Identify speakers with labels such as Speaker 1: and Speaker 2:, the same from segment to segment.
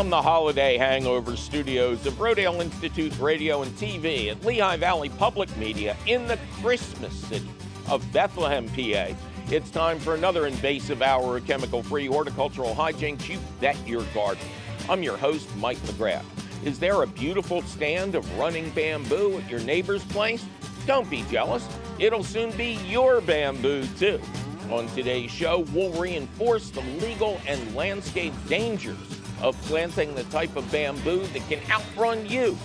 Speaker 1: From the holiday hangover studios of Rodale Institute Radio and TV at Lehigh Valley Public Media in the Christmas city of Bethlehem, PA, it's time for another invasive hour of chemical free horticultural hijinks you bet your garden. I'm your host, Mike McGrath. Is there a beautiful stand of running bamboo at your neighbor's place? Don't be jealous. It'll soon be your bamboo, too. On today's show, we'll reinforce the legal and landscape dangers of planting the type of bamboo that can outrun you.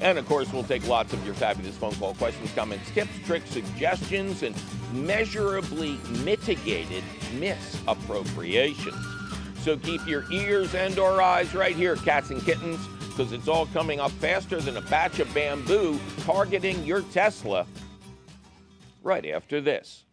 Speaker 1: And of course, we'll take lots of your fabulous phone call questions, comments, tips, tricks, suggestions, and measurably mitigated misappropriations. So keep your ears and or eyes right here, cats and kittens, because it's all coming up faster than a batch of bamboo targeting your Tesla right after this.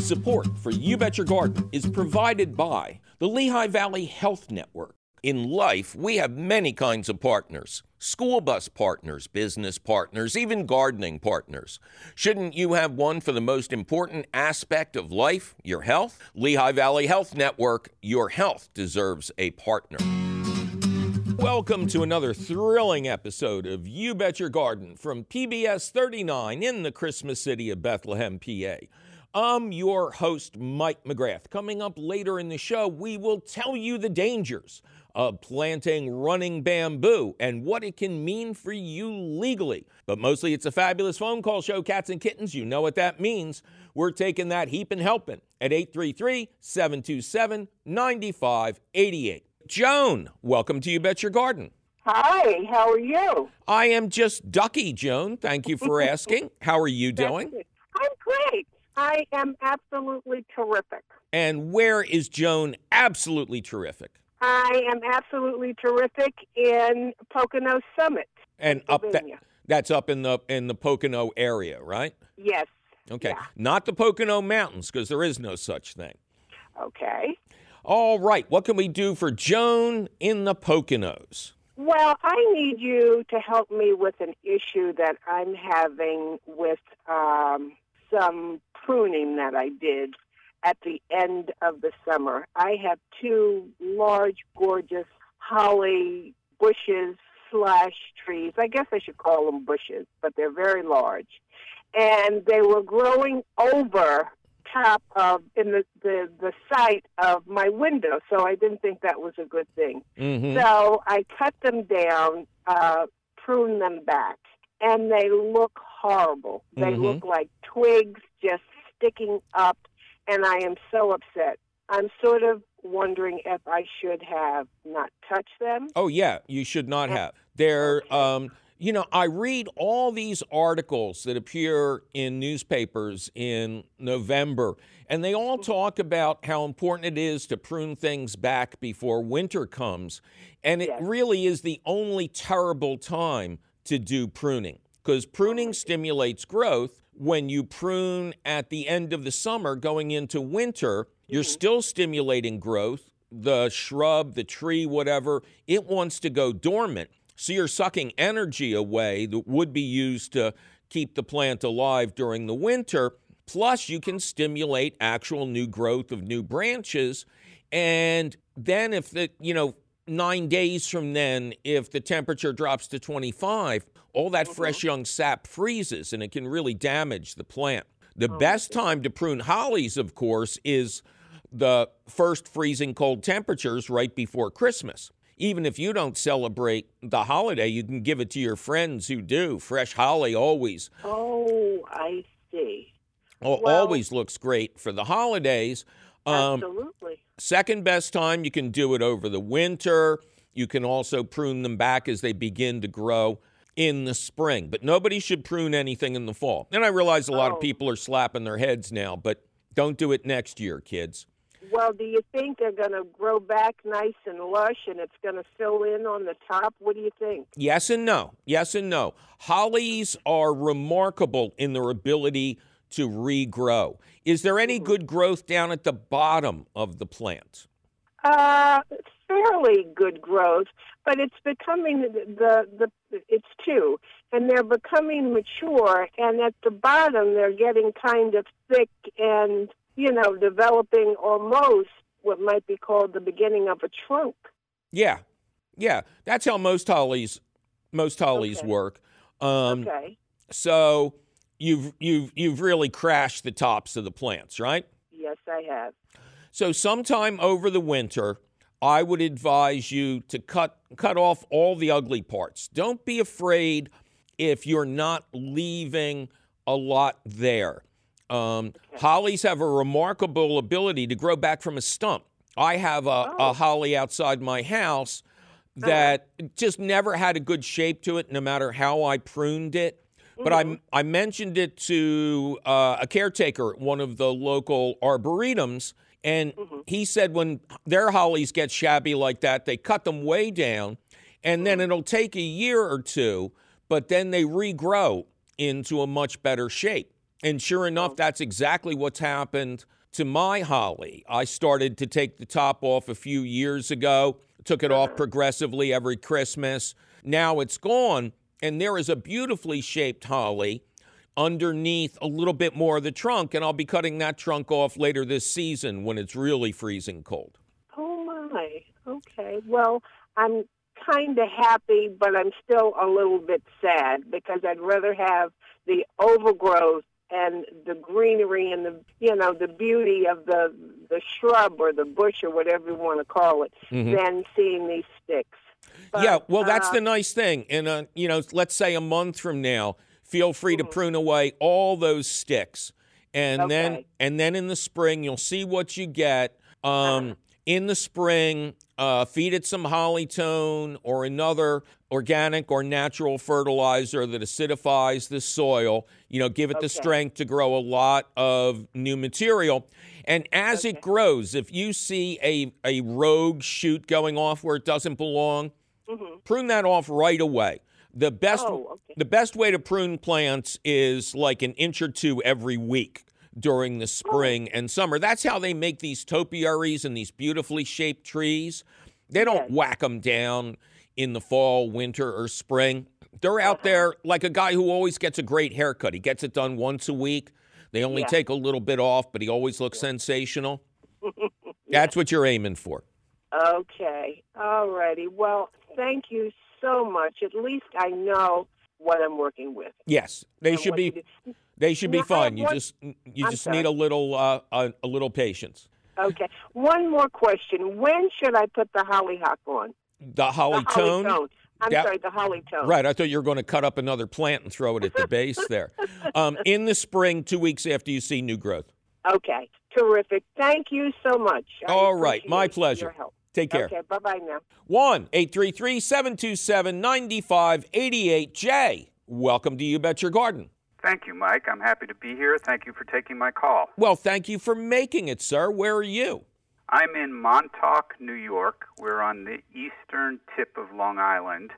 Speaker 1: Support for You Bet Your Garden is provided by the Lehigh Valley Health Network. In life, we have many kinds of partners school bus partners, business partners, even gardening partners. Shouldn't you have one for the most important aspect of life, your health? Lehigh Valley Health Network, your health deserves a partner. Welcome to another thrilling episode of You Bet Your Garden from PBS 39 in the Christmas city of Bethlehem, PA. I'm your host, Mike McGrath. Coming up later in the show, we will tell you the dangers of planting running bamboo and what it can mean for you legally. But mostly it's a fabulous phone call show, cats and kittens. You know what that means. We're taking that heap and helping at 833 727 9588. Joan, welcome to You Bet Your Garden.
Speaker 2: Hi, how are you?
Speaker 1: I am just ducky, Joan. Thank you for asking. how are you doing?
Speaker 2: I'm great. I am absolutely terrific.
Speaker 1: And where is Joan absolutely terrific?
Speaker 2: I am absolutely terrific in Pocono Summit.
Speaker 1: And up that that's up in the in the Pocono area, right?
Speaker 2: Yes.
Speaker 1: Okay.
Speaker 2: Yeah.
Speaker 1: Not the Pocono Mountains because there is no such thing.
Speaker 2: Okay.
Speaker 1: All right. What can we do for Joan in the Poconos?
Speaker 2: Well, I need you to help me with an issue that I'm having with um, some pruning that I did at the end of the summer. I have two large, gorgeous holly bushes slash trees. I guess I should call them bushes, but they're very large. And they were growing over top of in the, the the site of my window, so I didn't think that was a good thing.
Speaker 1: Mm-hmm.
Speaker 2: So I cut them down, uh, prune them back, and they look horrible. They
Speaker 1: Mhm.
Speaker 2: look like twigs just sticking up, and I am so upset. I'm sort of wondering if I should have not touched them.
Speaker 1: Oh yeah, you should not have. They're um you know, I read all these articles that appear in newspapers in November, and they all talk about how important it is to prune things back before winter comes. And it
Speaker 2: Yes.
Speaker 1: really is the only terrible time to do pruning because pruning stimulates growth. When you prune at the end of the summer going into winter, you're mm-hmm. still stimulating growth. The shrub, the tree, whatever, it wants to go dormant. So you're sucking energy away that would be used to keep the plant alive during the winter. Plus, you can stimulate actual new growth of new branches. And then, if the, you know, nine days from then, if the temperature drops to 25, all that fresh young sap freezes and it can really damage the plant. The best time to prune hollies, of course, is the first freezing cold temperatures right before Christmas. Even if you don't celebrate the holiday, you can give it to your friends who do. Fresh holly always
Speaker 2: Oh, I see. Well-
Speaker 1: always looks great for the holidays. Um,
Speaker 2: Absolutely.
Speaker 1: second best time, you can do it over the winter. You can also prune them back as they begin to grow in the spring. But nobody should prune anything in the fall. And I realize a lot of
Speaker 2: Oh.
Speaker 1: people are slapping their heads now, but don't do it next year, kids.
Speaker 2: Well, do you think they're going to grow back nice and lush and it's going to fill in on the top? What do you think?
Speaker 1: Yes and no. Yes and no. Hollies are remarkable in their ability to regrow. Is there any good growth down at the bottom of the plant?
Speaker 2: Uh, fairly good growth, but it's becoming the, the the it's two, and they're becoming mature. And at the bottom, they're getting kind of thick and you know developing almost what might be called the beginning of a trunk.
Speaker 1: Yeah, Yeah, that's how most hollies most hollies
Speaker 2: Okay.
Speaker 1: work. Um,
Speaker 2: okay.
Speaker 1: So you've you've you've really crashed the tops of the plants, right?
Speaker 2: Yes, I have.
Speaker 1: So sometime over the winter, I would advise you to cut cut off all the ugly parts. Don't be afraid if you're not leaving a lot there. Um, Hollies have a remarkable ability to grow back from a stump. I have a, a
Speaker 2: Oh.
Speaker 1: holly outside my house that just never had a good shape to it, no matter how I pruned it. But I, I mentioned it to uh, a caretaker at one of the local arboretums, and mm-hmm. he said when their hollies get shabby like that, they cut them way down, and then mm-hmm. it'll take a year or two, but then they regrow into a much better shape. And sure oh. enough, that's exactly what's happened to my holly. I started to take the top off a few years ago, took it off mm-hmm. progressively every Christmas. Now it's gone, and there is a beautifully shaped holly underneath a little bit more of the trunk, and I'll be cutting that trunk off later this season when it's really freezing cold.
Speaker 2: Oh my. Okay. Well, I'm kind of happy, but I'm still a little bit sad because I'd rather have the overgrowth and the greenery and the you know the beauty of the the shrub or the bush or whatever you want to call it than seeing these sticks. But,
Speaker 1: yeah, well, that's
Speaker 2: uh,
Speaker 1: the nice thing. And, uh, you know, let's say a month from now, feel free to prune away all those sticks. And then and then in the spring, you'll see what you get. Um, in the spring, uh, feed it some hollytone or another organic or natural fertilizer that acidifies the soil. You know, give it the strength to grow a lot of new material. And as it grows, if you see a, a rogue shoot going off where it doesn't belong, prune that off right away. The best
Speaker 2: Oh, okay.
Speaker 1: the best way to prune plants is like an inch or two every week during the oh. spring and summer. That's how they make these topiaries and these beautifully shaped trees. They don't
Speaker 2: Yes.
Speaker 1: whack them down in the fall, winter, or spring. They're out uh-huh. there like a guy who always gets a great haircut. He gets it done once a week. They only
Speaker 2: Yeah.
Speaker 1: take a little bit off, but he always looks sensational. That's what you're aiming for.
Speaker 2: Okay. All righty. Well, thank you so much. At least I know what I'm working with.
Speaker 1: Yes, they should be. They should be
Speaker 2: Now,
Speaker 1: fine. You
Speaker 2: one-
Speaker 1: just you
Speaker 2: I'm
Speaker 1: just
Speaker 2: sorry.
Speaker 1: need a little uh, a, a little patience.
Speaker 2: Okay. One more question. When should I put the hollyhock on?
Speaker 1: The holly
Speaker 2: the holly tone. I'm
Speaker 1: Yeah.
Speaker 2: sorry, the holly tone.
Speaker 1: Right, I thought you were going to cut up another plant and throw it at the base there. Um, in the spring, two weeks after you see new growth.
Speaker 2: Okay. Terrific. Thank you so much. I
Speaker 1: All right, my pleasure.
Speaker 2: Your help.
Speaker 1: Take care.
Speaker 2: Okay. Bye bye now.
Speaker 1: 1 833 727 9588. Jay, welcome to You Bet Your Garden.
Speaker 3: Thank you, Mike. I'm happy to be here. Thank you for taking my call.
Speaker 1: Well, thank you for making it, sir. Where are you?
Speaker 3: I'm in Montauk, New York. We're on the eastern tip of Long Island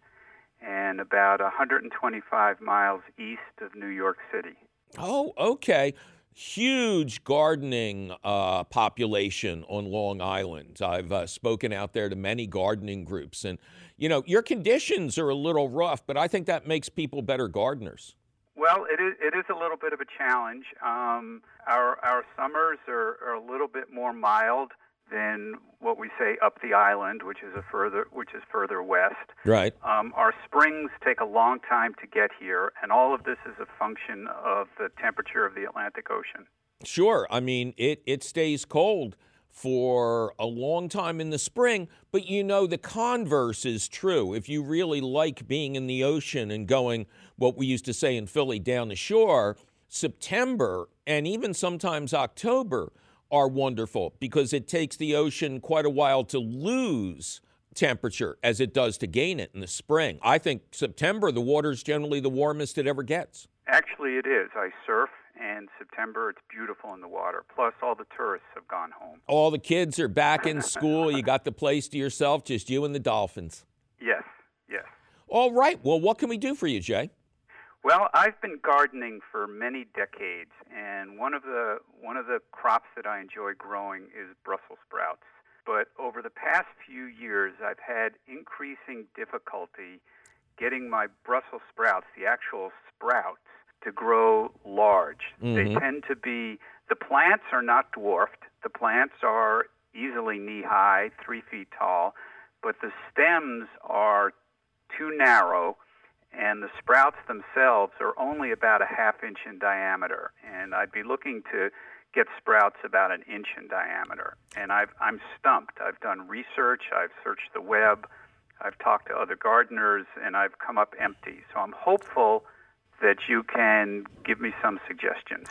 Speaker 3: and about 125 miles east of New York City.
Speaker 1: Oh, okay. Huge gardening uh, population on Long Island. I've uh, spoken out there to many gardening groups, and you know your conditions are a little rough, but I think that makes people better gardeners.
Speaker 3: Well, it is, it is a little bit of a challenge. Um, our, our summers are, are a little bit more mild than what we say up the island, which is a further which is further west.
Speaker 1: Right.
Speaker 3: Um, our springs take a long time to get here, and all of this is a function of the temperature of the Atlantic Ocean.
Speaker 1: Sure. I mean, it, it stays cold for a long time in the spring, but you know, the converse is true. If you really like being in the ocean and going, what we used to say in Philly, down the shore, September and even sometimes October are wonderful because it takes the ocean quite a while to lose temperature as it does to gain it in the spring. I think September, the water's generally the warmest it ever gets.
Speaker 3: Actually, it is. I surf, and September it's beautiful in the water. Plus, all the tourists have gone home.
Speaker 1: All the kids are back in school. You got the place to yourself, just you and the Dolphins.
Speaker 3: Yes, yes.
Speaker 1: All right. Well, what can we do for you, Jay?
Speaker 3: Well, I've been gardening for many decades, and one of the one of the crops that I enjoy growing is Brussels sprouts. But over the past few years, I've had increasing difficulty getting my Brussels sprouts, the actual sprouts, to grow large. They
Speaker 1: Mhm.
Speaker 3: tend to be the plants are not dwarfed. The plants are easily knee high, three feet tall, but the stems are too narrow and the sprouts themselves are only about a half inch in diameter. And I'd be looking to get sprouts about an inch in diameter. And I've, I'm stumped. I've done research, I've searched the web, I've talked to other gardeners, and I've come up empty. So I'm hopeful that you can give me some suggestions.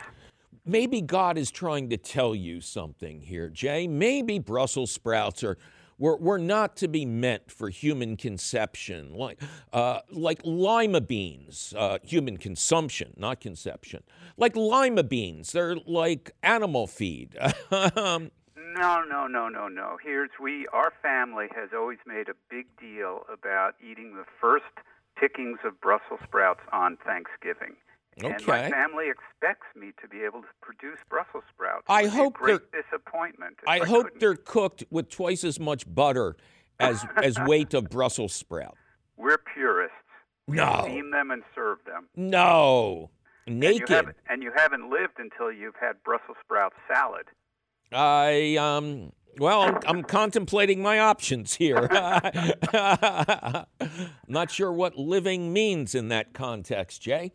Speaker 1: Maybe God is trying to tell you something here, Jay. Maybe Brussels sprouts are were, were not to be meant for human conception, like, uh, like lima beans, uh, human consumption, not conception. Like lima beans, they're like animal feed.
Speaker 3: no, no, no, no, no. Here's we, our family has always made a big deal about eating the first pickings of Brussels sprouts on Thanksgiving.
Speaker 1: Okay.
Speaker 3: And my family expects me to be able to produce Brussels sprouts.
Speaker 1: I hope
Speaker 3: great disappointment.
Speaker 1: I, I hope they're cooked with twice as much butter as as weight of Brussels sprout.
Speaker 3: We're purists. We
Speaker 1: no.
Speaker 3: steam them and serve them.
Speaker 1: No. Naked.
Speaker 3: And you, and you haven't lived until you've had Brussels sprout salad.
Speaker 1: I um well, I'm, I'm contemplating my options here. I'm Not sure what living means in that context, Jay.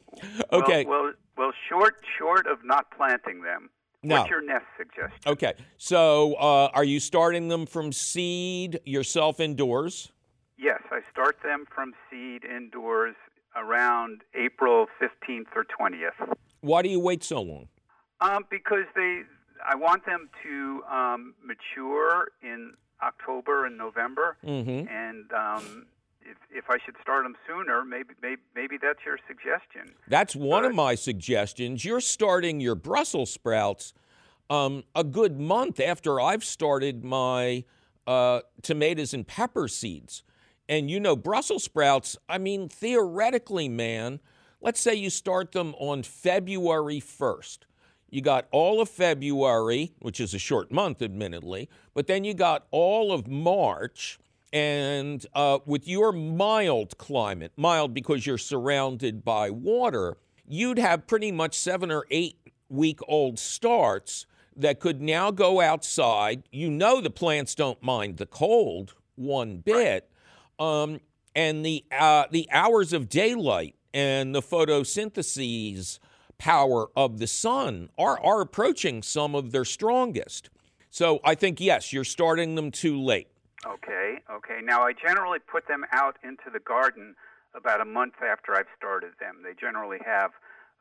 Speaker 1: Okay.
Speaker 3: Well, well, well short short of not planting them.
Speaker 1: No.
Speaker 3: What's your nest suggestion?
Speaker 1: Okay. So, uh, are you starting them from seed yourself indoors?
Speaker 3: Yes, I start them from seed indoors around April 15th or 20th.
Speaker 1: Why do you wait so long?
Speaker 3: Um, because they I want them to um, mature in October and November,
Speaker 1: mm-hmm.
Speaker 3: and um, if, if I should start them sooner, maybe maybe, maybe that's your suggestion.
Speaker 1: That's one but, of my suggestions. You're starting your Brussels sprouts um, a good month after I've started my uh, tomatoes and pepper seeds. And you know, Brussels sprouts, I mean, theoretically, man, let's say you start them on February 1st. You got all of February, which is a short month, admittedly, but then you got all of March. And uh, with your mild climate, mild because you're surrounded by water, you'd have pretty much seven or eight week old starts that could now go outside. You know the plants don't mind the cold one bit. Um, and the, uh, the hours of daylight and the photosyntheses power of the sun are, are approaching some of their strongest. So I think, yes, you're starting them too late.
Speaker 3: Okay, okay. Now, I generally put them out into the garden about a month after I've started them. They generally have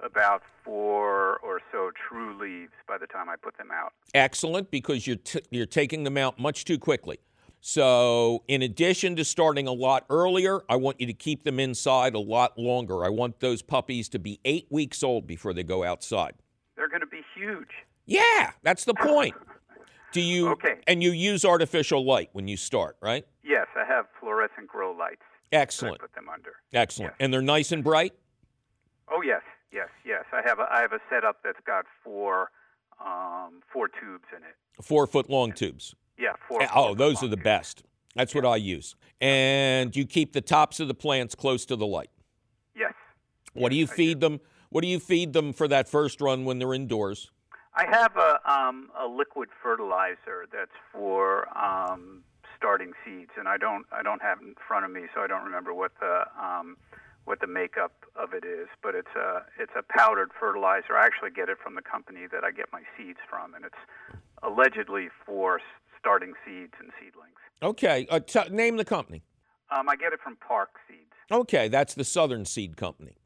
Speaker 3: about four or so true leaves by the time I put them out.
Speaker 1: Excellent, because you're, t- you're taking them out much too quickly. So, in addition to starting a lot earlier, I want you to keep them inside a lot longer. I want those puppies to be eight weeks old before they go outside.
Speaker 3: They're going to be huge.
Speaker 1: Yeah, that's the point. Do you?
Speaker 3: Okay.
Speaker 1: And you use artificial light when you start, right?
Speaker 3: Yes, I have fluorescent grow lights.
Speaker 1: Excellent.
Speaker 3: put them under.
Speaker 1: Excellent.
Speaker 3: Yes.
Speaker 1: And they're nice and bright.
Speaker 3: Oh yes, yes, yes. I have a I have a setup that's got four um, four tubes in it.
Speaker 1: Four foot long tubes.
Speaker 3: Yeah, four.
Speaker 1: Oh, those are the best. That's what I use. And you keep the tops of the plants close to the light.
Speaker 3: Yes.
Speaker 1: What
Speaker 3: yes,
Speaker 1: do you feed them? What do you feed them for that first run when they're indoors?
Speaker 3: I have a um, a liquid fertilizer that's for um, starting seeds, and I don't I don't have it in front of me, so I don't remember what the um, what the makeup of it is. But it's a it's a powdered fertilizer. I actually get it from the company that I get my seeds from, and it's allegedly for starting seeds and seedlings.
Speaker 1: Okay, uh, t- name the company.
Speaker 3: Um, I get it from Park Seeds.
Speaker 1: Okay, that's the Southern Seed Company.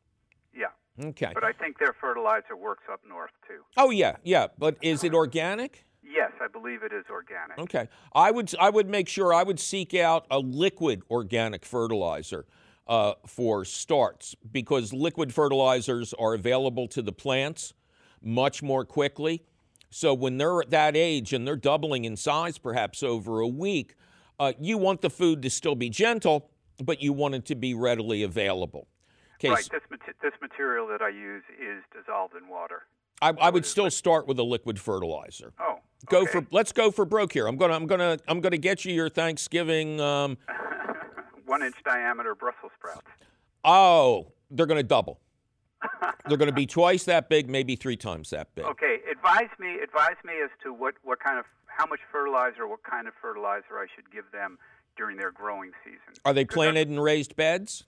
Speaker 3: Yeah.
Speaker 1: Okay.
Speaker 3: But I think their fertilizer works up north too.
Speaker 1: Oh yeah, yeah. But is it organic?
Speaker 3: Yes, I believe it is organic.
Speaker 1: Okay. I would I would make sure I would seek out a liquid organic fertilizer uh, for starts because liquid fertilizers are available to the plants much more quickly. So when they're at that age and they're doubling in size perhaps over a week, uh, you want the food to still be gentle, but you want it to be readily available.
Speaker 3: Okay, right. This, this material that I use is dissolved in water.
Speaker 1: I, I would still start with a liquid fertilizer.
Speaker 3: Oh,
Speaker 1: go for let's go for broke here. I'm gonna I'm gonna I'm gonna get you your Thanksgiving. Um,
Speaker 3: One inch diameter Brussels sprouts.
Speaker 1: Oh, they're gonna double. They're going to be twice that big, maybe three times that big.
Speaker 3: Okay, advise me. Advise me as to what what kind of how much fertilizer, what kind of fertilizer I should give them during their growing season.
Speaker 1: Are they planted in raised beds?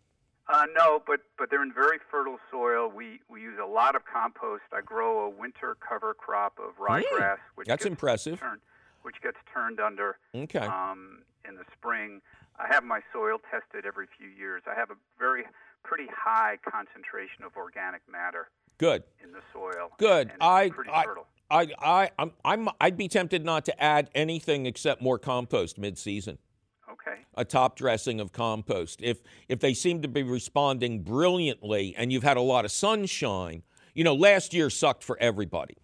Speaker 3: Uh, no, but but they're in very fertile soil. We we use a lot of compost. I grow a winter cover crop of ryegrass, which
Speaker 1: That's
Speaker 3: gets
Speaker 1: impressive.
Speaker 3: Turned, which gets turned under
Speaker 1: Okay.
Speaker 3: um, in the spring. I have my soil tested every few years. I have a very pretty high concentration of organic matter
Speaker 1: Good.
Speaker 3: in the soil.
Speaker 1: Good. I,
Speaker 3: pretty
Speaker 1: I,
Speaker 3: fertile.
Speaker 1: I, I, I'm, I'm, I'd be tempted not to add anything except more compost mid-season.
Speaker 3: Okay.
Speaker 1: A top dressing of compost. If if they seem to be responding brilliantly, and you've had a lot of sunshine, you know, last year sucked for everybody.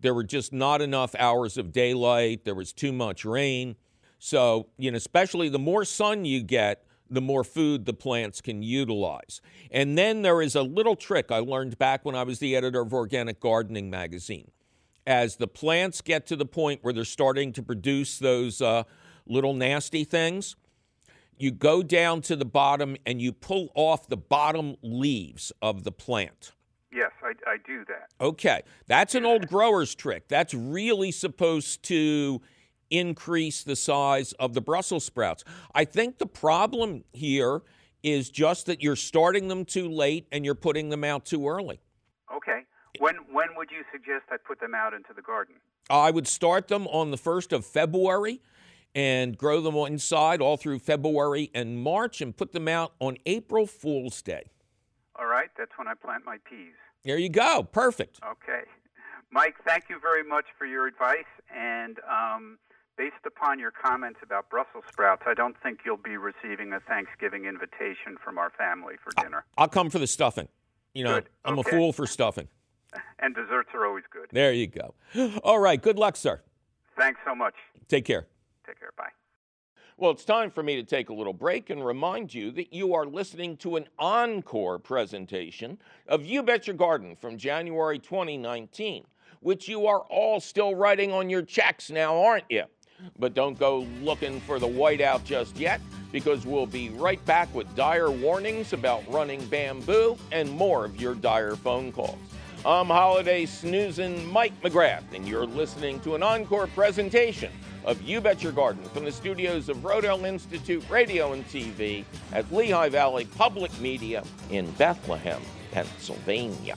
Speaker 1: There were just not enough hours of daylight. There was too much rain. So, you know, especially the more sun you get, the more food the plants can utilize. And then there is a little trick I learned back when I was the editor of Organic Gardening magazine. As the plants get to the point where they're starting to produce those uh, little nasty things, you go down to the bottom and you pull off the bottom leaves of the plant.
Speaker 3: Yes, I, I do that.
Speaker 1: Okay, that's an old grower's trick. That's really supposed to increase the size of the Brussels sprouts. I think the problem here is just that you're starting them too late and you're putting them out too early.
Speaker 3: Okay. When when would you suggest I put them out into the garden?
Speaker 1: I would start them on the 1st of February and grow them inside all through February and March and put them out on April Fool's Day.
Speaker 3: All right, that's when I plant my peas.
Speaker 1: There you go. Perfect.
Speaker 3: Okay. Mike, thank you very much for your advice. And um, based upon your comments about Brussels sprouts, I don't think you'll be receiving a Thanksgiving invitation from our family for dinner.
Speaker 1: I'll come for the stuffing. You know,
Speaker 3: Good.
Speaker 1: I'm
Speaker 3: Okay.
Speaker 1: a fool for stuffing.
Speaker 3: And desserts are always good.
Speaker 1: There you go. All right. Good luck, sir.
Speaker 3: Thanks so much.
Speaker 1: Take care.
Speaker 3: Take care. Bye.
Speaker 1: Well, it's time for me to take a little break and remind you that you are listening to an encore presentation of You Bet Your Garden from January 2019, which you are all still writing on your checks now, aren't you? But don't go looking for the whiteout just yet, because we'll be right back with dire warnings about running bamboo and more of your dire phone calls. I'm holiday snoozing Mike McGrath, and you're listening to an encore presentation of You Bet Your Garden from the studios of Rodale Institute Radio and TV at Lehigh Valley Public Media in Bethlehem, Pennsylvania.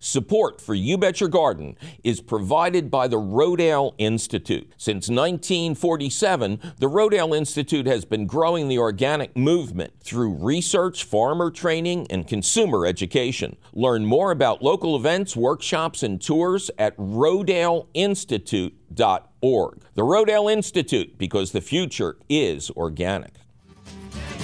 Speaker 1: Support for You Bet Your Garden is provided by the Rodale Institute. Since 1947, the Rodale Institute has been growing the organic movement through research, farmer training, and consumer education. Learn more about local events, workshops, and tours at rodaleinstitute.org. The Rodale Institute, because the future is organic.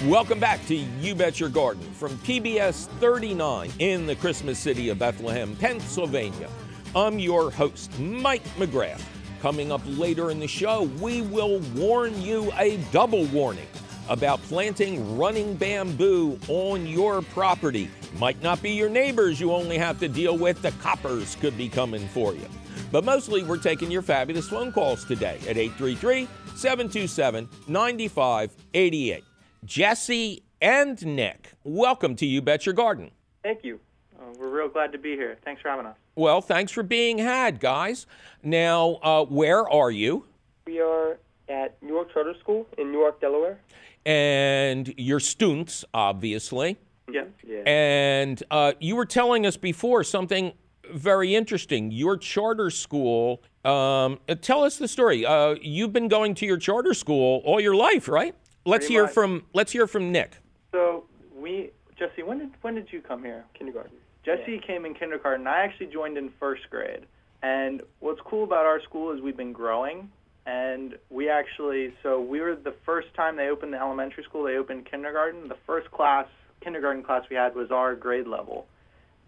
Speaker 1: Welcome back to You Bet Your Garden from PBS 39 in the Christmas city of Bethlehem, Pennsylvania. I'm your host, Mike McGrath. Coming up later in the show, we will warn you a double warning about planting running bamboo on your property. Might not be your neighbors you only have to deal with, the coppers could be coming for you. But mostly, we're taking your fabulous phone calls today at 833 727 9588. Jesse and Nick, welcome to You Bet Your Garden.
Speaker 4: Thank you. Uh, we're real glad to be here. Thanks for having us.
Speaker 1: Well, thanks for being had, guys. Now, uh, where are you?
Speaker 5: We are at Newark Charter School in Newark, Delaware.
Speaker 1: And your students, obviously.
Speaker 4: Yeah.
Speaker 5: Yeah.
Speaker 1: And uh, you were telling us before something very interesting. Your charter school. Um, uh, tell us the story. Uh, you've been going to your charter school all your life, right? Let's hear
Speaker 4: much.
Speaker 1: from Let's hear from Nick.
Speaker 4: So we, Jesse, when did when did you come here?
Speaker 5: Kindergarten.
Speaker 4: Jesse came in kindergarten. I actually joined in first grade. And what's cool about our school is we've been growing. And we actually, so we were the first time they opened the elementary school. They opened kindergarten. The first class, kindergarten class we had was our grade level.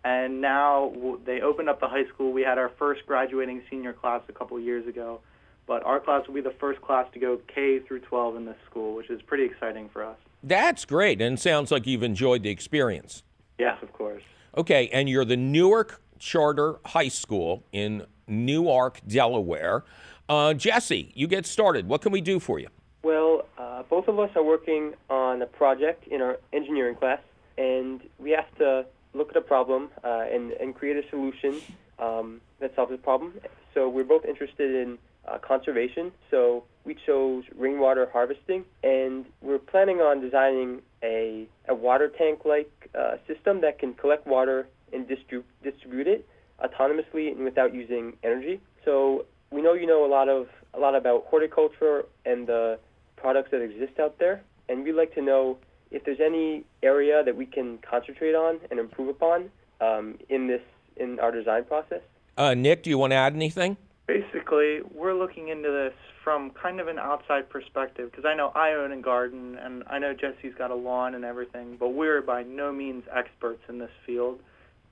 Speaker 4: And now they opened up the high school. We had our first graduating senior class a couple years ago. But our class will be the first class to go K through 12 in this school, which is pretty exciting for us.
Speaker 1: That's great, and sounds like you've enjoyed the experience.
Speaker 4: Yes, of course.
Speaker 1: Okay, and you're the Newark Charter High School in Newark, Delaware. Uh, Jesse, you get started. What can we do for you?
Speaker 5: Well, uh, both of us are working on a project in our engineering class, and we have to look at a problem uh, and, and create a solution um, that solves the problem. So we're both interested in uh, conservation. So we chose rainwater harvesting, and we're planning on designing a, a water tank-like uh, system that can collect water and distrib- distribute it autonomously and without using energy. So we know you know a lot of a lot about horticulture and the products that exist out there, and we'd like to know if there's any area that we can concentrate on and improve upon um, in this in our design process.
Speaker 1: Uh, Nick, do you want to add anything?
Speaker 4: Basically, we're looking into this from kind of an outside perspective because I know I own a garden and I know Jesse's got a lawn and everything, but we're by no means experts in this field,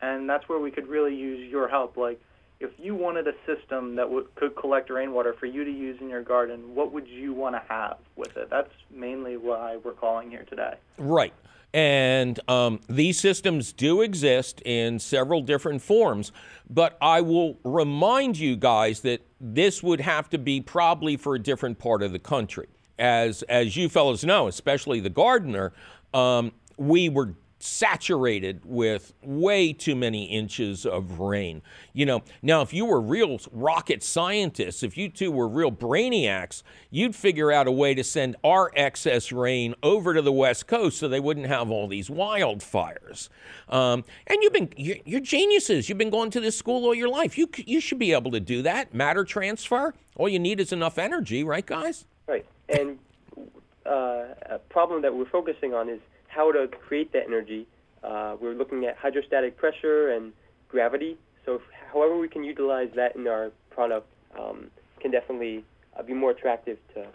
Speaker 4: and that's where we could really use your help. Like, if you wanted a system that w- could collect rainwater for you to use in your garden, what would you want to have with it? That's mainly why we're calling here today.
Speaker 1: Right. And um, these systems do exist in several different forms, but I will remind you guys that this would have to be probably for a different part of the country. As, as you fellows know, especially the gardener, um, we were saturated with way too many inches of rain. You know, now if you were real rocket scientists, if you two were real brainiacs, you'd figure out a way to send our excess rain over to the West Coast so they wouldn't have all these wildfires. Um, and you've been, you're, you're, geniuses. You've been going to this school all your life. You, you should be able to do that. Matter transfer. All you need is enough energy, right, guys?
Speaker 5: Right. And uh, a problem that we're focusing on is how to create that energy. Uh, we're looking at hydrostatic pressure and gravity. So, if, however we can utilize that in our product, um, can definitely uh, be more attractive to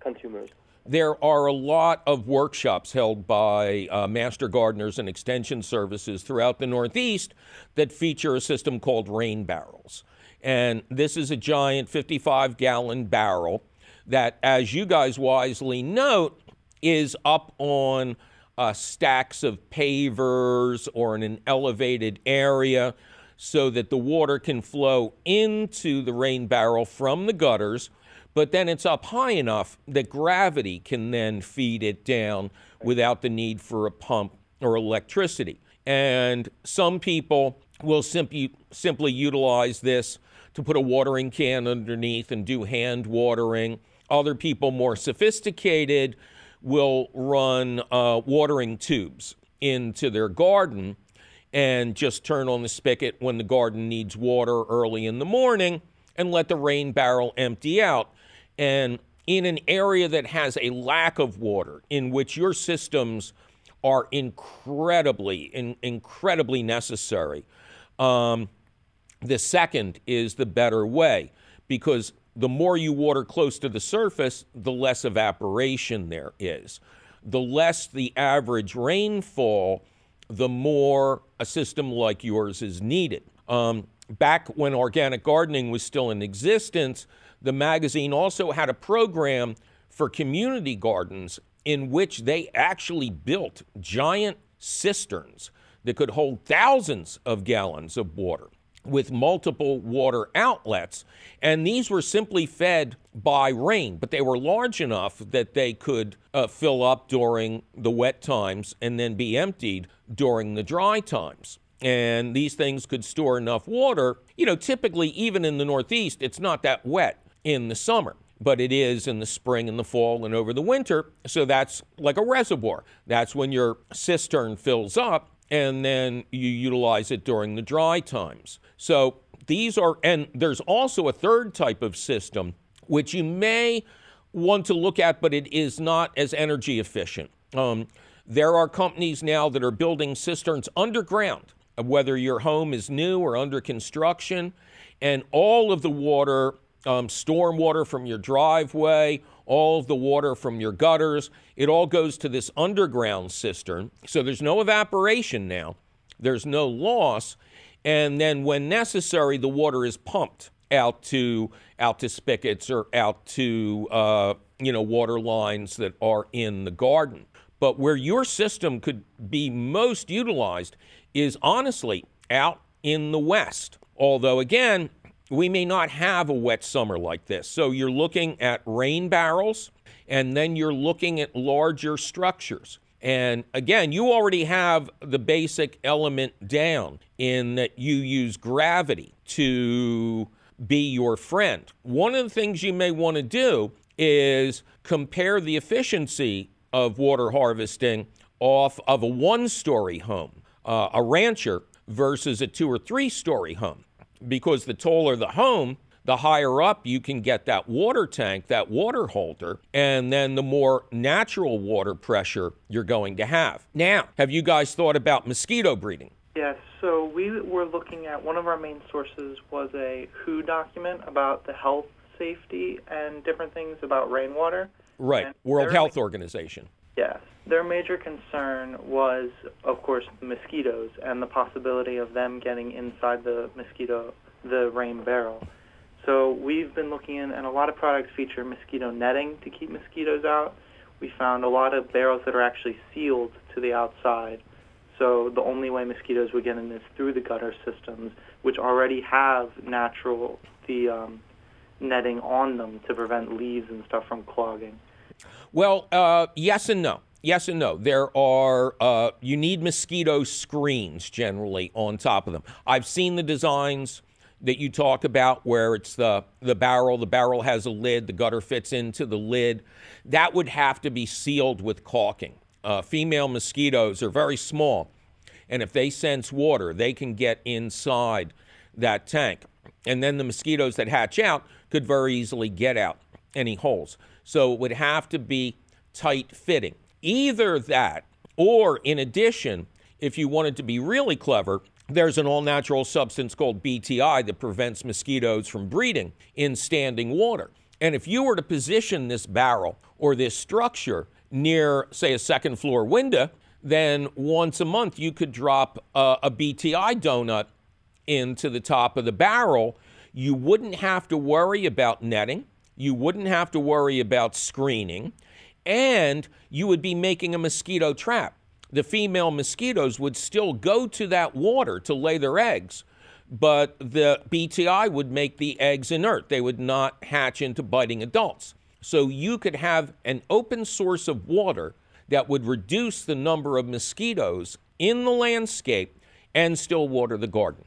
Speaker 5: consumers.
Speaker 1: There are a lot of workshops held by uh, master gardeners and extension services throughout the Northeast that feature a system called rain barrels. And this is a giant 55 gallon barrel that, as you guys wisely note, is up on uh, stacks of pavers or in an elevated area so that the water can flow into the rain barrel from the gutters, but then it's up high enough that gravity can then feed it down without the need for a pump or electricity. And some people will simply, simply utilize this to put a watering can underneath and do hand watering. Other people, more sophisticated, will run uh, watering tubes into their garden and just turn on the spigot when the garden needs water early in the morning and let the rain barrel empty out. And in an area that has a lack of water, in which your systems are incredibly, in, incredibly necessary, um, the second is the better way because the more you water close to the surface, the less evaporation there is. The less the average rainfall, the more a system like yours is needed. Um, back when organic gardening was still in existence, the magazine also had a program for community gardens in which they actually built giant cisterns that could hold thousands of gallons of water with multiple water outlets. And these were simply fed by rain, but they were large enough that they could uh, fill up during the wet times and then be emptied during the dry times. And these things could store enough water. You know, typically, even in the Northeast, it's not that wet in the summer but it is in the spring and the fall and over the winter. So that's like a reservoir. That's when your cistern fills up and then you utilize it during the dry times. So these are, and there's also a third type of system which you may want to look at, but it is not as energy efficient. Um, there are companies now that are building cisterns underground, whether your home is new or under construction, and all of the water, um, storm water from your driveway, all of the water from your gutters. It all goes to this underground cistern. So there's no evaporation now, there's no loss. And then when necessary, the water is pumped out to out to spigots or out to uh, you know water lines that are in the garden. But where your system could be most utilized is honestly out in the west. Although again, we may not have a wet summer like this. So you're looking at rain barrels and then you're looking at larger structures. And again, you already have the basic element down in that you use gravity to be your friend. One of the things you may want to do is compare the efficiency of water harvesting off of a one story home, uh, a rancher, versus a two or three story home. Because the taller the home, the higher up you can get that water tank, that water holder, and then the more natural water pressure you're going to have. Now, have you guys thought about mosquito breeding?
Speaker 4: Yes, so we were looking at one of our main sources was a WHO document about the health, safety, and different things about rainwater.
Speaker 1: Right,
Speaker 4: And
Speaker 1: World Health Organization.
Speaker 4: Yes. Their major concern was, of course, mosquitoes and the possibility of them getting inside the mosquito, the rain barrel. So we've been looking in, and a lot of products feature mosquito netting to keep mosquitoes out. We found a lot of barrels that are actually sealed to the outside. So the only way mosquitoes would get in is through the gutter systems, which already have natural the um, netting on them to prevent leaves and stuff from clogging.
Speaker 1: Well, uh, yes and no. Yes and no. There are, uh, you need mosquito screens generally on top of them. I've seen the designs that you talk about where it's the, the barrel, the barrel has a lid, the gutter fits into the lid. That would have to be sealed with caulking. Uh, female mosquitoes are very small, and if they sense water, they can get inside that tank. And then the mosquitoes that hatch out could very easily get out any holes. So it would have to be tight fitting. Either that, or in addition, if you wanted to be really clever, there's an all natural substance called BTI that prevents mosquitoes from breeding in standing water. And if you were to position this barrel or this structure near, say, a second floor window, then once a month you could drop uh, a BTI donut into the top of the barrel. You wouldn't have to worry about netting. You wouldn't have to worry about screening. And you would be making a mosquito trap. The female mosquitoes would still go to that water to lay their eggs, but the BTI would make the eggs inert. They would not hatch into biting adults. So you could have an open source of water that would reduce the number of mosquitoes in the landscape and still water the garden.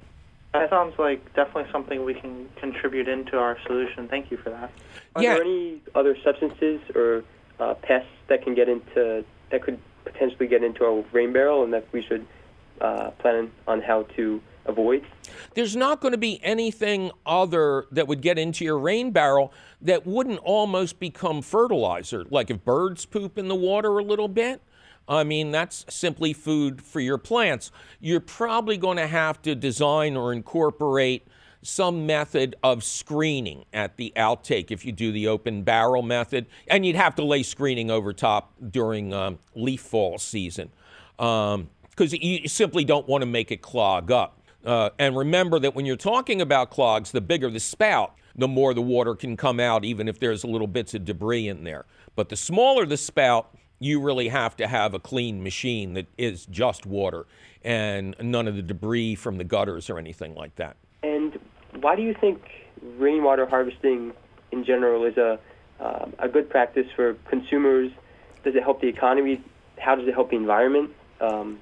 Speaker 4: That sounds like definitely something we can contribute into our solution. Thank you for that.
Speaker 5: Are
Speaker 1: Yeah.
Speaker 5: there any other substances or uh, pests that can get into that could potentially get into our rain barrel, and that we should uh, plan on how to avoid?
Speaker 1: There's not going to be anything other that would get into your rain barrel that wouldn't almost become fertilizer. Like if birds poop in the water a little bit, I mean, that's simply food for your plants. You're probably going to have to design or incorporate some method of screening at the outtake if you do the open barrel method. And you'd have to lay screening over top during um, leaf fall season because you simply don't want to make it clog up. Uh, and remember that when you're talking about clogs, the bigger the spout, the more the water can come out, even if there's little bits of debris in there. But the smaller the spout, you really have to have a clean machine that is just water and none of the debris from the gutters or anything like that.
Speaker 5: Why do you think rainwater harvesting in general is a uh, a good practice for consumers? Does it help the economy? How does it help the environment? Um,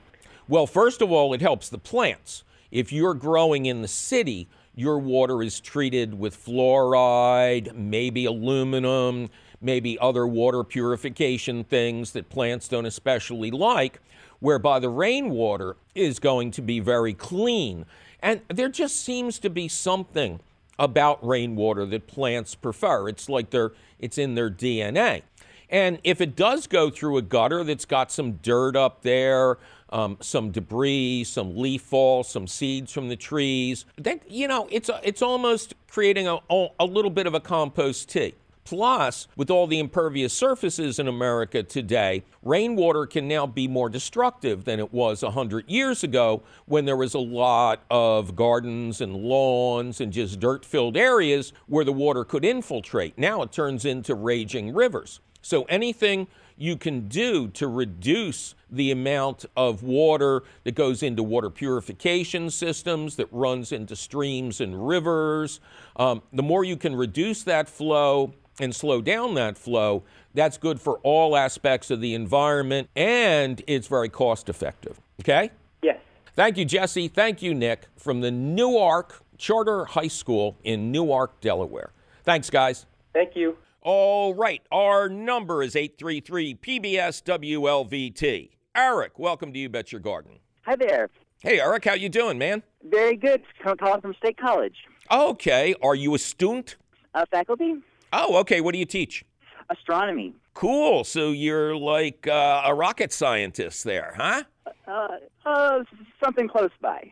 Speaker 1: Well, first of all, it helps the plants. If you're growing in the city, your water is treated with fluoride, maybe aluminum, maybe other water purification things that plants don't especially like, whereby the rainwater is going to be very clean. And there just seems to be something about rainwater that plants prefer. It's like they're it's in their DNA. And if it does go through a gutter that's got some dirt up there, um, some debris, some leaf fall, some seeds from the trees, then you know it's it's almost creating a, a little bit of a compost tea. Plus, with all the impervious surfaces in America today, rainwater can now be more destructive than it was 100 years ago when there was a lot of gardens and lawns and just dirt filled areas where the water could infiltrate. Now it turns into raging rivers. So anything you can do to reduce the amount of water that goes into water purification systems, that runs into streams and rivers. Um, the more you can reduce that flow and slow down that flow, that's good for all aspects of the environment and it's very cost effective. Okay?
Speaker 5: Yes.
Speaker 1: Thank you, Jesse. Thank you, Nick, from the Newark Charter High School in Newark, Delaware. Thanks, guys.
Speaker 5: Thank you.
Speaker 1: All right. Our number is 833 PBS WLVT. Eric, welcome to You Bet Your Garden.
Speaker 6: Hi there.
Speaker 1: Hey, Eric, how you doing, man?
Speaker 6: Very good. Calling from State College.
Speaker 1: Okay. Are you a student?
Speaker 6: A faculty?
Speaker 1: Oh, okay. What do you teach?
Speaker 6: Astronomy.
Speaker 1: Cool. So you're like uh, a rocket scientist there, huh?
Speaker 6: Uh, uh, something close by.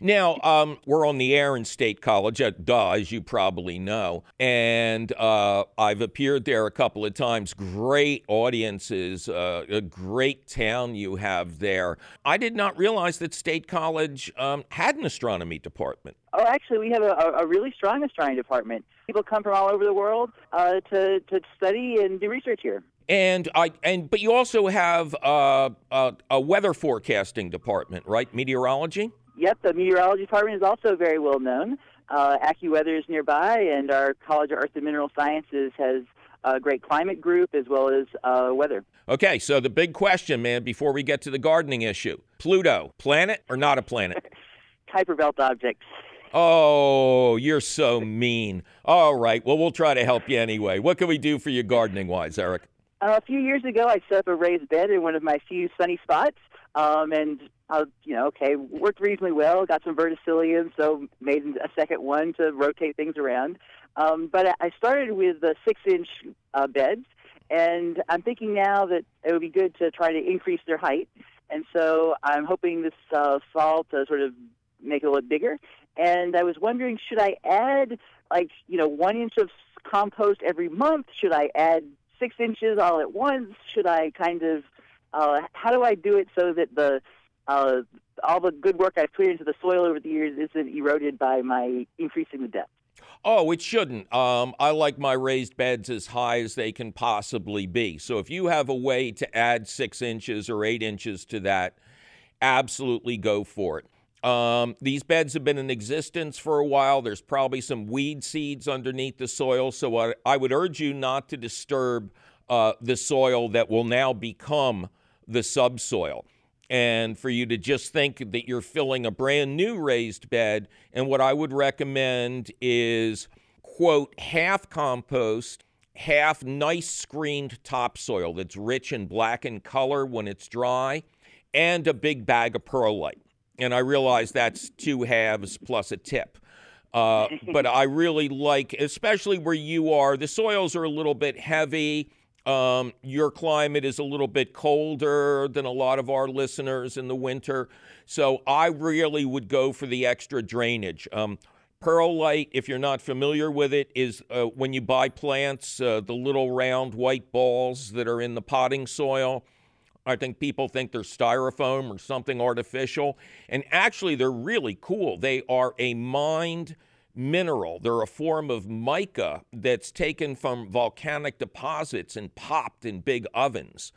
Speaker 1: Now, um, we're on the air in State College, at duh, as you probably know. And uh, I've appeared there a couple of times. Great audiences, uh, a great town you have there. I did not realize that State College um, had an astronomy department.
Speaker 6: Oh, actually, we have a, a really strong astronomy department. People come from all over the world uh, to, to study and do research here.
Speaker 1: And I and but you also have uh, a, a weather forecasting department, right? Meteorology.
Speaker 6: Yep, the meteorology department is also very well known. Uh, AccuWeather is nearby, and our College of Earth and Mineral Sciences has a great climate group as well as uh, weather.
Speaker 1: Okay, so the big question, man, before we get to the gardening issue Pluto, planet or not a planet?
Speaker 6: Kuiper Belt object.
Speaker 1: Oh, you're so mean. All right, well, we'll try to help you anyway. What can we do for you gardening wise, Eric?
Speaker 6: A few years ago, I set up a raised bed in one of my few sunny spots, um, and uh, you know, okay, worked reasonably well. Got some verticillium, so made a second one to rotate things around. Um, but I started with the six-inch uh, beds, and I'm thinking now that it would be good to try to increase their height. And so I'm hoping this uh, fall to sort of make it a little bigger. And I was wondering, should I add like you know one inch of compost every month? Should I add six inches all at once? Should I kind of uh, how do I do it so that the uh, all the good work I've put into the soil over the years isn't eroded by my increasing the depth?
Speaker 1: Oh, it shouldn't. Um, I like my raised beds as high as they can possibly be. So if you have a way to add six inches or eight inches to that, absolutely go for it. Um, these beds have been in existence for a while. There's probably some weed seeds underneath the soil. So I, I would urge you not to disturb uh, the soil that will now become the subsoil and for you to just think that you're filling a brand new raised bed. And what I would recommend is, quote, half compost, half nice screened topsoil that's rich and black in color when it's dry, and a big bag of perlite. And I realize that's two halves plus a tip. Uh, but I really like, especially where you are, the soils are a little bit heavy um, your climate is a little bit colder than a lot of our listeners in the winter. So I really would go for the extra drainage. Um, Perlite, if you're not familiar with it, is uh, when you buy plants, uh, the little round white balls that are in the potting soil. I think people think they're styrofoam or something artificial. And actually, they're really cool. They are a mined mineral. They're a form of mica that's taken from volcanic deposits and popped in big ovens.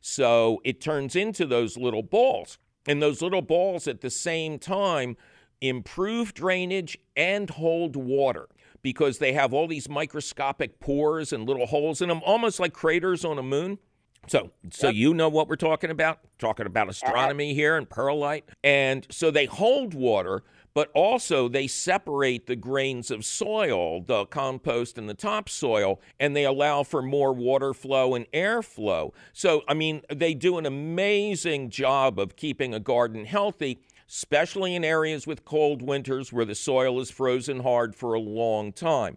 Speaker 1: So it turns into those little balls. And those little balls at the same time improve drainage and hold water because they have all these microscopic pores and little holes in them, almost like craters on a moon. So, so yep. you know what we're talking about? Talking about astronomy here and perlite. And so they hold water, but also they separate the grains of soil, the compost and the topsoil, and they allow for more water flow and airflow. So, I mean, they do an amazing job of keeping a garden healthy, especially in areas with cold winters where the soil is frozen hard for a long time.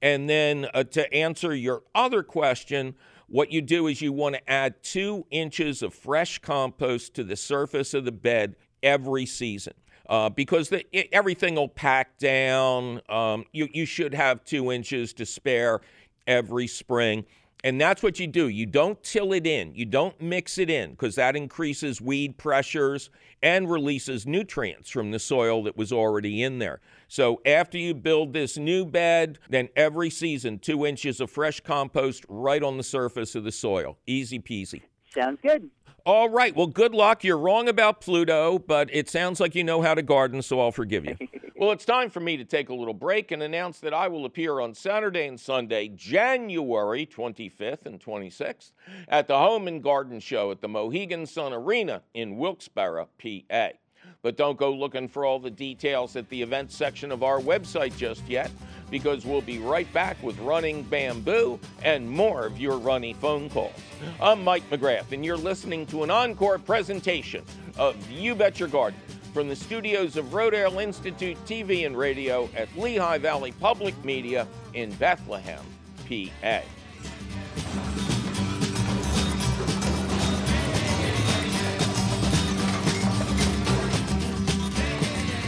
Speaker 1: And then uh, to answer your other question, what you do is you want to add two inches of fresh compost to the surface of the bed every season uh, because the, it, everything will pack down. Um, you, you should have two inches to spare every spring. And that's what you do. You don't till it in, you don't mix it in because that increases weed pressures and releases nutrients from the soil that was already in there. So after you build this new bed, then every season, two inches of fresh compost right on the surface of the soil. Easy peasy.
Speaker 6: Sounds good.
Speaker 1: All right. Well, good luck. You're wrong about Pluto, but it sounds like you know how to garden, so I'll forgive you. well, it's time for me to take a little break and announce that I will appear on Saturday and Sunday, January 25th and 26th, at the Home and Garden Show at the Mohegan Sun Arena in Wilkes-Barre, PA. But don't go looking for all the details at the events section of our website just yet, because we'll be right back with Running Bamboo and more of your runny phone calls. I'm Mike McGrath, and you're listening to an encore presentation of You Bet Your Garden from the studios of Rodale Institute TV and Radio at Lehigh Valley Public Media in Bethlehem, PA.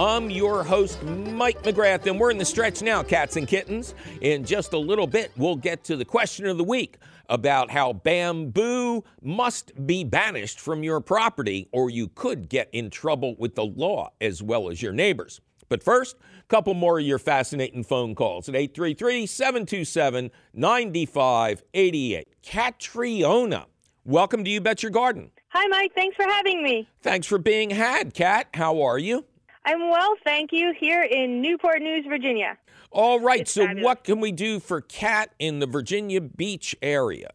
Speaker 1: I'm your host, Mike McGrath, and we're in the stretch now, cats and kittens. In just a little bit, we'll get to the question of the week about how bamboo must be banished from your property, or you could get in trouble with the law as well as your neighbors. But first, a couple more of your fascinating phone calls at 833 727 9588. Catriona, welcome to You Bet Your Garden.
Speaker 7: Hi, Mike. Thanks for having me.
Speaker 1: Thanks for being had, Kat. How are you?
Speaker 7: I'm well, thank you, here in Newport News, Virginia.
Speaker 1: All right,
Speaker 7: It's
Speaker 1: so
Speaker 7: fabulous.
Speaker 1: what can we do for Cat in the Virginia Beach area?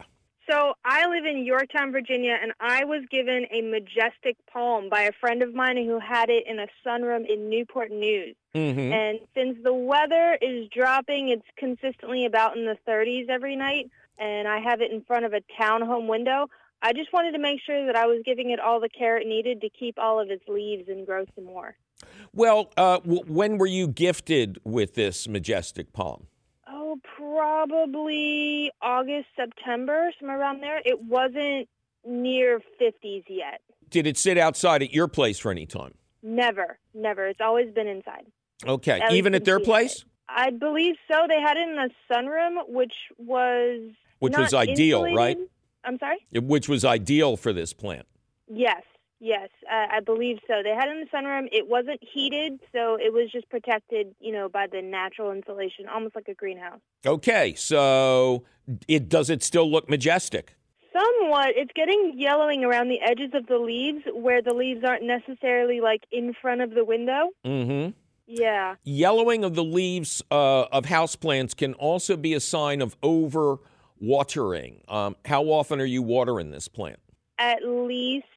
Speaker 7: So I live in Yorktown, Virginia, and I was given a majestic palm by a friend of mine who had it in a sunroom in Newport News.
Speaker 1: Mm-hmm.
Speaker 7: And since the weather is dropping, it's consistently about in the 30s every night, and I have it in front of a townhome window. I just wanted to make sure that I was giving it all the care it needed to keep all of its leaves and grow some more.
Speaker 1: Well, uh, w- when were you gifted with this majestic palm?
Speaker 7: Oh, probably August, September, somewhere around there. It wasn't near 50s yet.
Speaker 1: Did it sit outside at your place for any time?
Speaker 7: Never, never. It's always been inside.
Speaker 1: Okay,
Speaker 7: At
Speaker 1: even at their place,
Speaker 7: I believe so. They had it in the sunroom, which was
Speaker 1: which was ideal, right?
Speaker 7: I'm sorry.
Speaker 1: Which was ideal for this plant.
Speaker 7: Yes, yes, uh, I believe so. They had it in the sunroom. It wasn't heated, so it was just protected, you know, by the natural insulation, almost like a greenhouse.
Speaker 1: Okay, so it does it still look majestic?
Speaker 7: Somewhat. It's getting yellowing around the edges of the leaves where the leaves aren't necessarily like in front of the window.
Speaker 1: Mm-hmm.
Speaker 7: Yeah.
Speaker 1: Yellowing of the leaves uh, of houseplants can also be a sign of over watering. Um, how often are you watering this plant?
Speaker 7: At least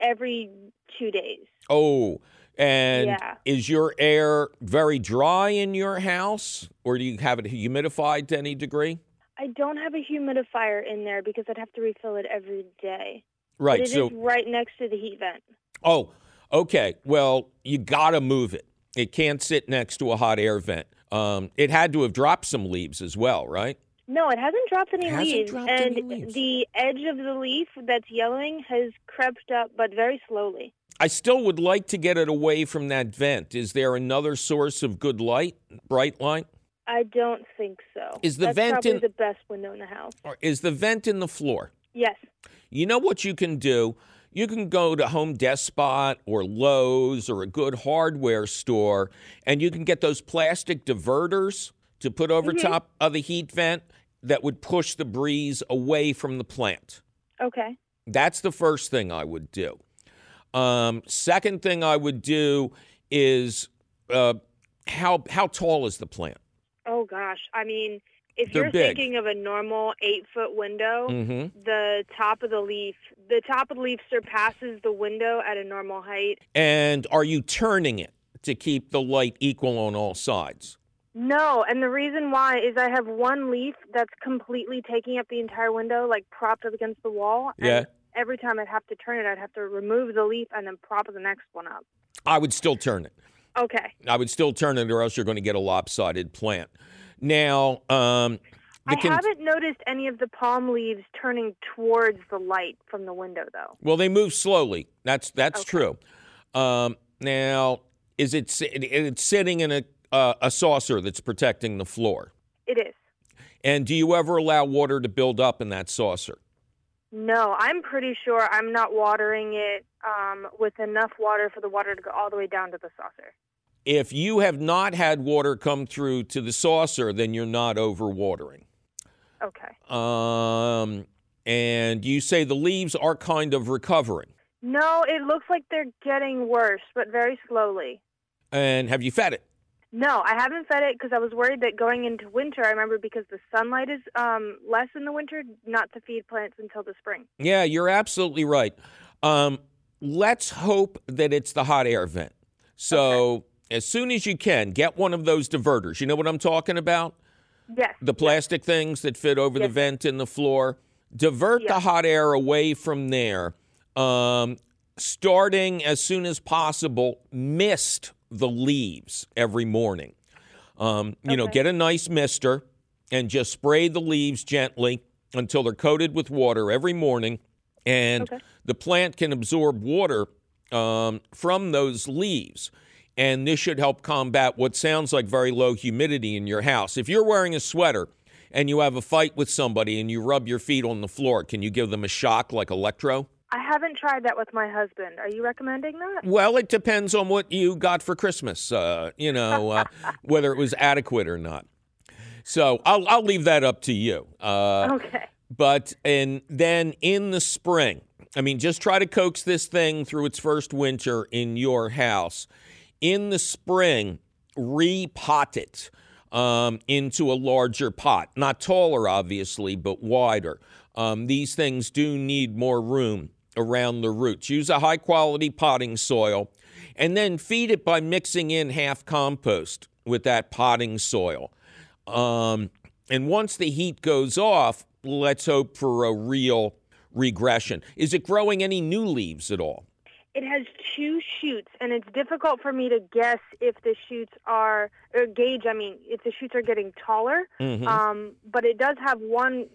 Speaker 7: every two days.
Speaker 1: Oh, and
Speaker 7: Yeah.
Speaker 1: is your air very dry in your house, or do you have it humidified to any degree?
Speaker 7: I don't have a humidifier in there because I'd have to refill it every day.
Speaker 1: Right.
Speaker 7: But it is
Speaker 1: so,
Speaker 7: right next to the heat vent.
Speaker 1: oh, okay. Well, you got to move it. It can't sit next to a hot air vent. Um, it had to have dropped some leaves as well, right?
Speaker 7: No, it hasn't dropped any
Speaker 1: Hasn't
Speaker 7: leaves.
Speaker 1: dropped
Speaker 7: and
Speaker 1: any leaves.
Speaker 7: the edge of the leaf that's yellowing has crept up, but very slowly.
Speaker 1: I still would like to get it away from that vent. Is there another source of good light, bright light?
Speaker 7: I don't think so.
Speaker 1: Is the
Speaker 7: that's
Speaker 1: vent
Speaker 7: probably
Speaker 1: in-
Speaker 7: the best window in the house?
Speaker 1: Or is the vent in the floor?
Speaker 7: Yes.
Speaker 1: You know what you can do? You can go to Home Despot or Lowe's or a good hardware store and you can get those plastic diverters to put over top of the heat vent that would push the breeze away from the plant.
Speaker 7: Okay.
Speaker 1: That's the first thing I would do. Um, second thing I would do is uh, how how tall is the plant?
Speaker 7: Oh gosh. I mean, if
Speaker 1: They're
Speaker 7: you're
Speaker 1: big.
Speaker 7: thinking of a normal eight foot window,
Speaker 1: Mm-hmm.
Speaker 7: the top of the leaf, the top of the leaf surpasses the window at a normal height.
Speaker 1: And are you turning it to keep the light equal on all sides?
Speaker 7: No, and the reason why is I have one leaf that's completely taking up the entire window, like propped up against the wall.
Speaker 1: Yeah.
Speaker 7: Every time I'd have to turn it, I'd have to remove the leaf and then prop the next one up.
Speaker 1: I would still turn it.
Speaker 7: Okay.
Speaker 1: I would still turn it, or else you're going to get a lopsided plant. Now, um,
Speaker 7: I
Speaker 1: con-
Speaker 7: haven't noticed any of the palm leaves turning towards the light from the window, though.
Speaker 1: well, they move slowly. That's that's
Speaker 7: Okay.
Speaker 1: true. Um, now, is it it's sitting in a uh, a saucer that's protecting the floor?
Speaker 7: It is.
Speaker 1: And do you ever allow water to build up in that saucer?
Speaker 7: No, I'm pretty sure I'm not watering it um, with enough water for the water to go all the way down to the saucer.
Speaker 1: If you have not had water come through to the saucer, then you're not overwatering.
Speaker 7: Okay.
Speaker 1: Um, and you say the leaves are kind of recovering.
Speaker 7: No, it looks like they're getting worse, but very slowly.
Speaker 1: And have you fed it?
Speaker 7: No, I haven't fed it because I was worried that going into winter, I remember because the sunlight is um, less in the winter, not to feed plants until the spring.
Speaker 1: Yeah, you're absolutely right. Um, let's hope that it's the hot air vent. So as soon as you can, get one of those diverters. You know what I'm talking about?
Speaker 7: Yes.
Speaker 1: The plastic things that fit over the vent in the floor. Divert the hot air away from there. Um, starting as soon as possible, mist the leaves every morning. Um, you know, get a nice mister and just spray the leaves gently until they're coated with water every morning. And
Speaker 7: Okay.
Speaker 1: the plant can absorb water um, from those leaves. And this should help combat what sounds like very low humidity in your house. If you're wearing a sweater and you have a fight with somebody and you rub your feet on the floor, can you give them a shock like electro?
Speaker 7: I haven't tried that with my husband. Are you recommending that?
Speaker 1: Well, it depends on what you got for Christmas, uh, you know, uh, whether it was adequate or not. So I'll, I'll leave that up to you. Uh,
Speaker 7: Okay.
Speaker 1: but and then in the spring, I mean, just try to coax this thing through its first winter in your house. In the spring, repot it um, into a larger pot, not taller, obviously, but wider. Um, these things do need more room around the roots. Use a high quality potting soil, and then feed it by mixing in half compost with that potting soil. Um, and once the heat goes off, let's hope for a real regression. Is it growing any new leaves at all?
Speaker 7: It has two shoots, and it's difficult for me to guess if the shoots are, or gauge, I mean, if the shoots are getting taller.
Speaker 1: Mhm.
Speaker 7: Um, but it does have one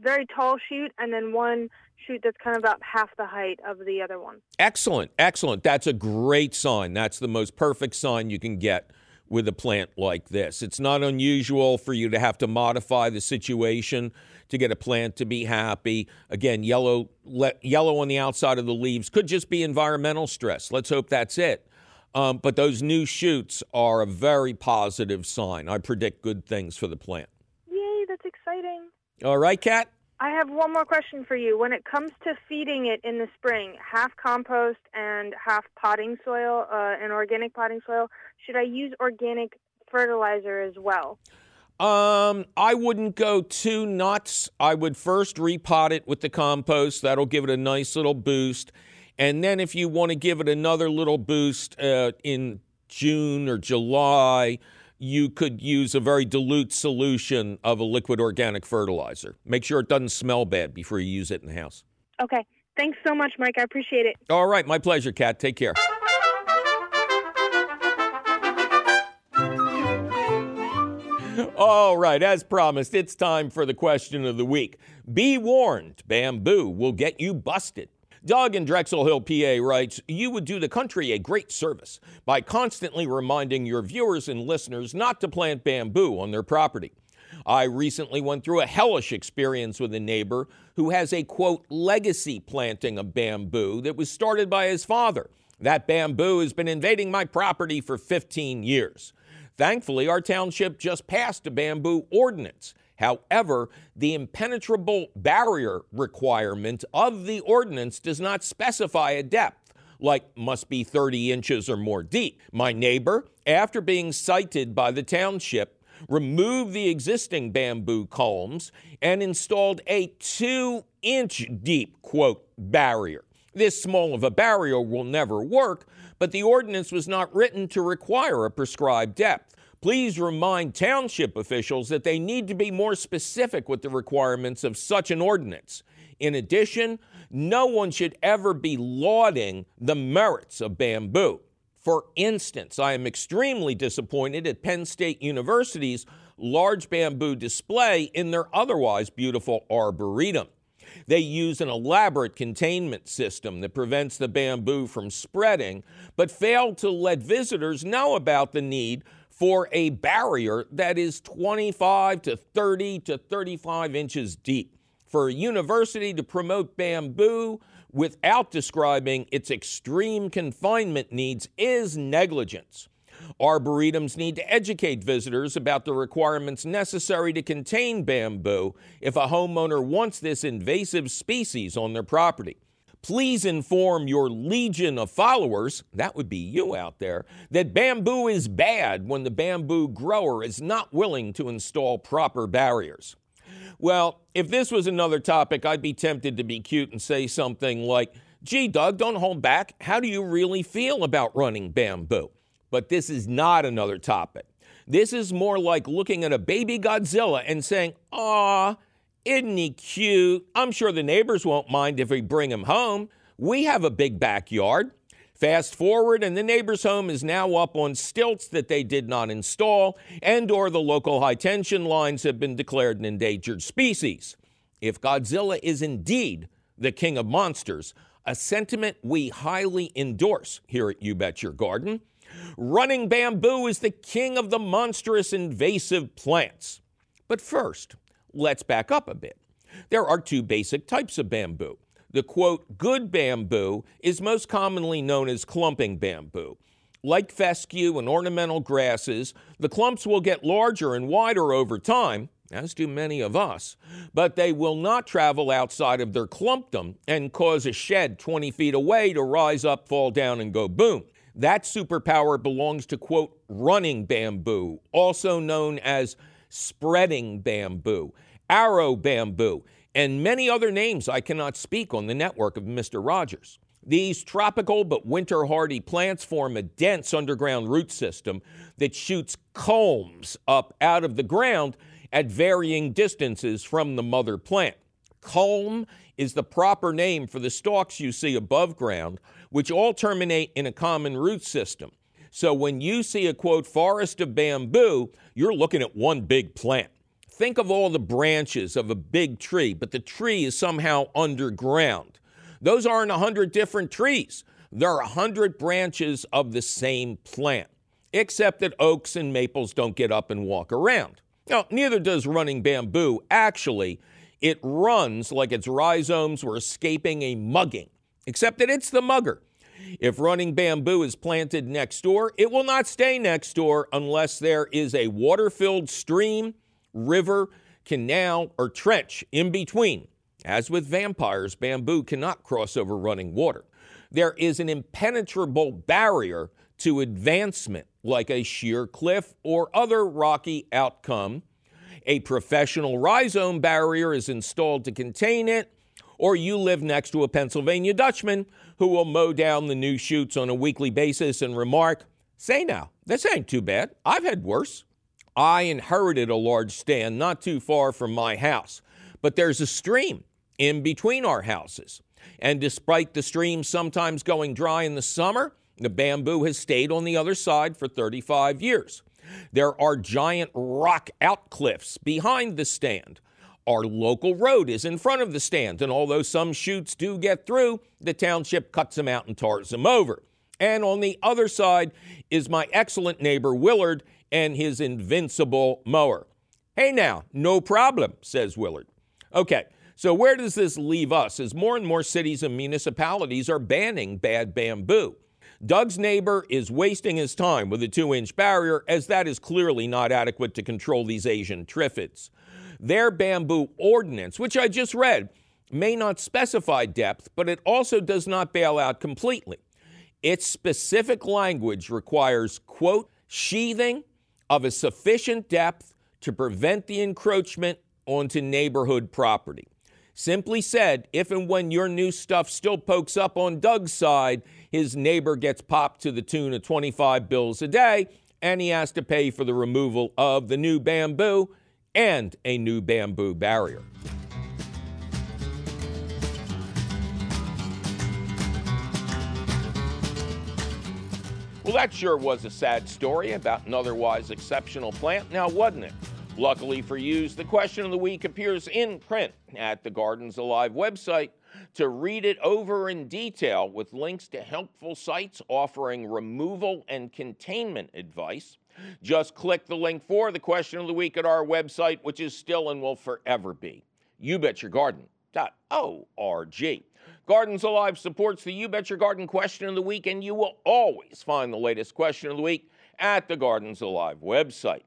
Speaker 7: very tall shoot and then one shoot that's kind of about half the height of the other one.
Speaker 1: Excellent, excellent. That's a great sign. That's the most perfect sign you can get with a plant like this. It's not unusual for you to have to modify the situation to get a plant to be happy. Again, yellow le- yellow on the outside of the leaves could just be environmental stress. Let's hope that's it. Um, but those new shoots are a very positive sign. I predict good things for the plant.
Speaker 7: Yay, that's exciting.
Speaker 1: All right, Kat?
Speaker 7: I have one more question for you. When it comes to feeding it in the spring, half compost and half potting soil, uh, and organic potting soil, should I use organic fertilizer as well?
Speaker 1: Um, I wouldn't go too nuts. I would first repot it with the compost. That'll give it a nice little boost. And then if you want to give it another little boost uh, in June or July, you could use a very dilute solution of a liquid organic fertilizer. Make sure it doesn't smell bad before you use it in the house.
Speaker 7: Okay. Thanks so much, Mike. I appreciate it.
Speaker 1: All right, my pleasure, Kat. Take care. All right, as promised, it's time for the question of the week. Be warned, bamboo will get you busted. Doug in Drexel Hill, PA writes, You would do the country a great service by constantly reminding your viewers and listeners not to plant bamboo on their property. I recently went through a hellish experience with a neighbor who has a quote legacy planting of bamboo that was started by his father. That bamboo has been invading my property for 15 years. Thankfully, our township just passed a bamboo ordinance. However, the impenetrable barrier requirement of the ordinance does not specify a depth, like must be 30 inches or more deep. My neighbor, after being cited by the township, removed the existing bamboo culms and installed a two inch deep, quote, barrier. This small of a barrier will never work, but the ordinance was not written to require a prescribed depth. Please remind township officials that they need to be more specific with the requirements of such an ordinance. In addition, no one should ever be lauding the merits of bamboo. For instance, I am extremely disappointed at Penn State University's large bamboo display in their otherwise beautiful arboretum. They use an elaborate containment system that prevents the bamboo from spreading, but fail to let visitors know about the need for a barrier that is 25 to 30 to 35 inches deep. For a university to promote bamboo without describing its extreme confinement needs is negligence. Arboretums need to educate visitors about the requirements necessary to contain bamboo if a homeowner wants this invasive species on their property. Please inform your legion of followers, that would be you out there, that bamboo is bad when the bamboo grower is not willing to install proper barriers. Well, if this was another topic, I'd be tempted to be cute and say something like, Gee, Doug, don't hold back. How do you really feel about running bamboo? But this is not another topic. This is more like looking at a baby Godzilla and saying, Aw, isn't he cute? I'm sure the neighbors won't mind if we bring him home. We have a big backyard. Fast forward, and the neighbor's home is now up on stilts that they did not install, and or the local high tension lines have been declared an endangered species. If Godzilla is indeed the king of monsters, a sentiment we highly endorse here at You Bet Your Garden, running bamboo is the king of the monstrous invasive plants. But first, let's back up a bit. There are two basic types of bamboo. The quote, good bamboo is most commonly known as clumping bamboo. Like fescue and ornamental grasses, the clumps will get larger and wider over time, as do many of us, but they will not travel outside of their clumpdom and cause a shed 20 feet away to rise up, fall down, and go boom. That superpower belongs to, quote, running bamboo, also known as spreading bamboo, arrow bamboo, and many other names I cannot speak on the network of Mr. Rogers. These tropical but winter hardy plants form a dense underground root system that shoots culms up out of the ground at varying distances from the mother plant. Culm is the proper name for the stalks you see above ground, which all terminate in a common root system. So when you see a quote forest of bamboo, you're looking at one big plant. Think of all the branches of a big tree, but the tree is somehow underground. Those aren't a hundred different trees. There are a hundred branches of the same plant, except that oaks and maples don't get up and walk around. Now, neither does running bamboo. Actually, it runs like its rhizomes were escaping a mugging, except that it's the mugger. If running bamboo is planted next door, it will not stay next door unless there is a water filled stream river, canal, or trench in between. As with vampires, bamboo cannot cross over running water. There is an impenetrable barrier to advancement, like a sheer cliff or other rocky outcome. A professional rhizome barrier is installed to contain it, or you live next to a Pennsylvania Dutchman who will mow down the new shoots on a weekly basis and remark, Say now, this ain't too bad. I've had worse. I inherited a large stand not too far from my house, but there's a stream in between our houses. And despite the stream sometimes going dry in the summer, the bamboo has stayed on the other side for 35 years. There are giant rock outcliffs behind the stand. Our local road is in front of the stand, and although some shoots do get through, the township cuts them out and tars them over. And on the other side is my excellent neighbor Willard and his invincible mower. Hey now, no problem, says Willard. Okay, so where does this leave us as more and more cities and municipalities are banning bad bamboo? Doug's neighbor is wasting his time with a two inch barrier, as that is clearly not adequate to control these Asian triffids. Their bamboo ordinance, which I just read, may not specify depth, but it also does not bail out completely. Its specific language requires, quote, sheathing of a sufficient depth to prevent the encroachment onto neighborhood property. Simply said, if and when your new stuff still pokes up on Doug's side, his neighbor gets popped to the tune of 25 bills a day, and he has to pay for the removal of the new bamboo and a new bamboo barrier. Well, that sure was a sad story about an otherwise exceptional plant, now wasn't it? Luckily for you, the question of the week appears in print at the Gardens Alive website. To read it over in detail with links to helpful sites offering removal and containment advice, just click the link for the question of the week at our website, which is still and will forever be youbetyourgarden.org. Gardens Alive supports the You Bet Your Garden question of the week, and you will always find the latest question of the week at the Gardens Alive website.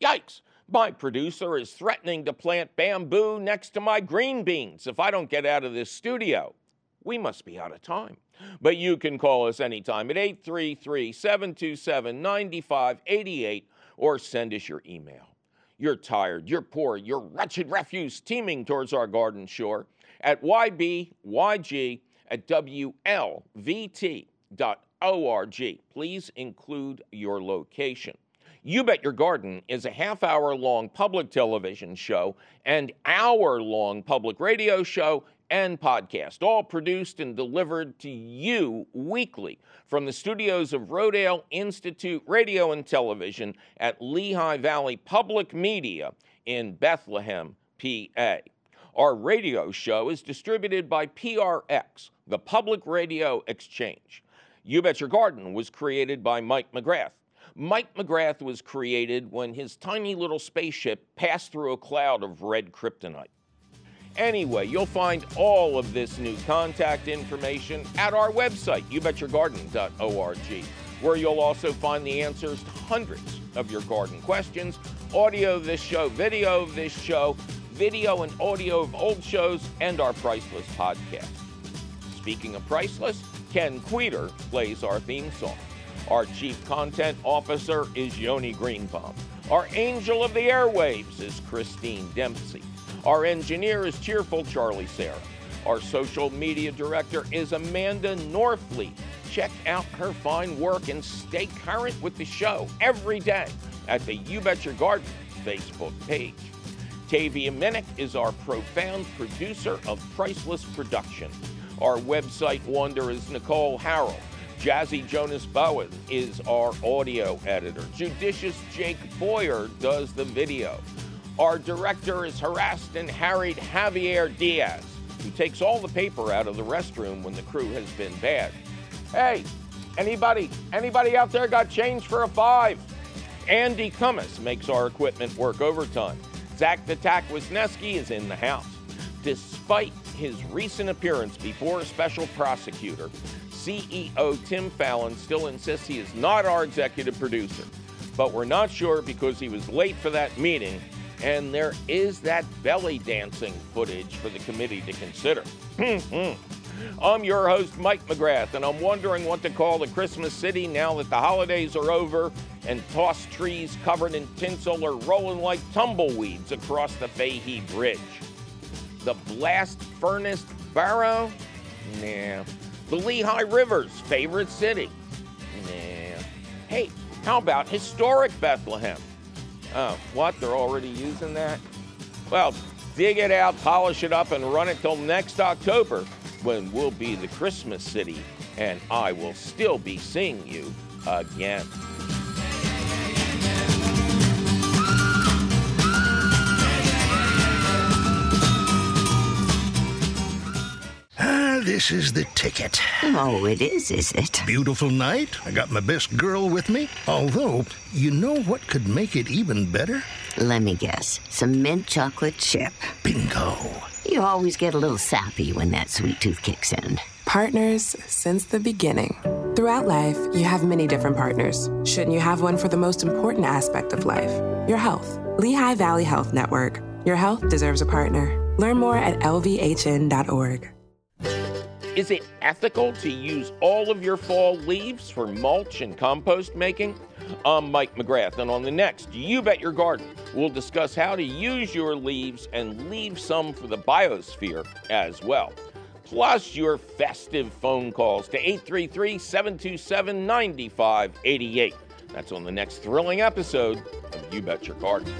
Speaker 1: Yikes! My producer is threatening to plant bamboo next to my green beans if I don't get out of this studio. We must be out of time. But you can call us anytime at 833 727 9588 or send us your email. You're tired, you're poor, you're wretched refuse teeming towards our garden shore at ybyg at wlvt.org. Please include your location. You Bet Your Garden is a half hour long public television show and hour long public radio show and podcast, all produced and delivered to you weekly from the studios of Rodale Institute Radio and Television at Lehigh Valley Public Media in Bethlehem, PA. Our radio show is distributed by PRX, the Public Radio Exchange. You Bet Your Garden was created by Mike McGrath. Mike McGrath was created when his tiny little spaceship passed through a cloud of red kryptonite. Anyway, you'll find all of this new contact information at our website, youbetyourgarden.org, where you'll also find the answers to hundreds of your garden questions, audio of this show, video of this show, video and audio of old shows, and our Priceless podcast. Speaking of Priceless, Ken Kweder plays our theme song. Our Chief Content Officer is Yoni Greenbaum. Our Angel of the Airwaves is Christine Dempsey. Our engineer is cheerful Charlie Sarah. Our social media director is Amanda Norfleet. Check out her fine work and stay current with the show every day at the You Bet Your Garden Facebook page. Tavia Minnick is our profound producer of Priceless Production. Our website wonder is Nicole Harrell. Jazzy Jonas Bowen is our audio editor. Judicious Jake Boyer does the video. Our director is harassed and harried Javier Diaz, who takes all the paper out of the restroom when the crew has been bad. Hey, anybody, anybody out there got change for a five? Andy Cummins makes our equipment work overtime. Zach the Tack is in the house. Despite his recent appearance before a special prosecutor, CEO Tim Fallon still insists he is not our executive producer. But we're not sure because he was late for that meeting, and there is that belly dancing footage for the committee to consider. Hmm, hmm. I'm your host, Mike McGrath, and I'm wondering what to call the Christmas city now that the holidays are over and tossed trees covered in tinsel are rolling like tumbleweeds across the Fahy Bridge. The blast furnace barrow? Nah. The Lehigh River's favorite city? Nah. Hey, how about historic Bethlehem? Oh, what? They're already using that? Well, dig it out, polish it up, and run it till next October when we'll be the Christmas city and I will still be seeing you again.
Speaker 8: Ah, this is the ticket.
Speaker 9: Oh, it is, is it?
Speaker 8: Beautiful night. I got my best girl with me. Although, you know what could make it even better?
Speaker 9: Let me guess. Some mint chocolate chip.
Speaker 8: Bingo.
Speaker 9: You always get a little sappy when that sweet tooth kicks in.
Speaker 10: Partners since the beginning. Throughout life, you have many different partners. Shouldn't you have one for the most important aspect of life? Your health. Lehigh Valley Health Network. Your health deserves a partner. Learn more at lvhn.org.
Speaker 1: Is it ethical to use all of your fall leaves for mulch and compost making? I'm Mike McGrath, and on the next You Bet Your Garden, we'll discuss how to use your leaves and leave some for the biosphere as well. Plus, your festive phone calls to 833 727 9588. That's on the next thrilling episode of You Bet Your Garden.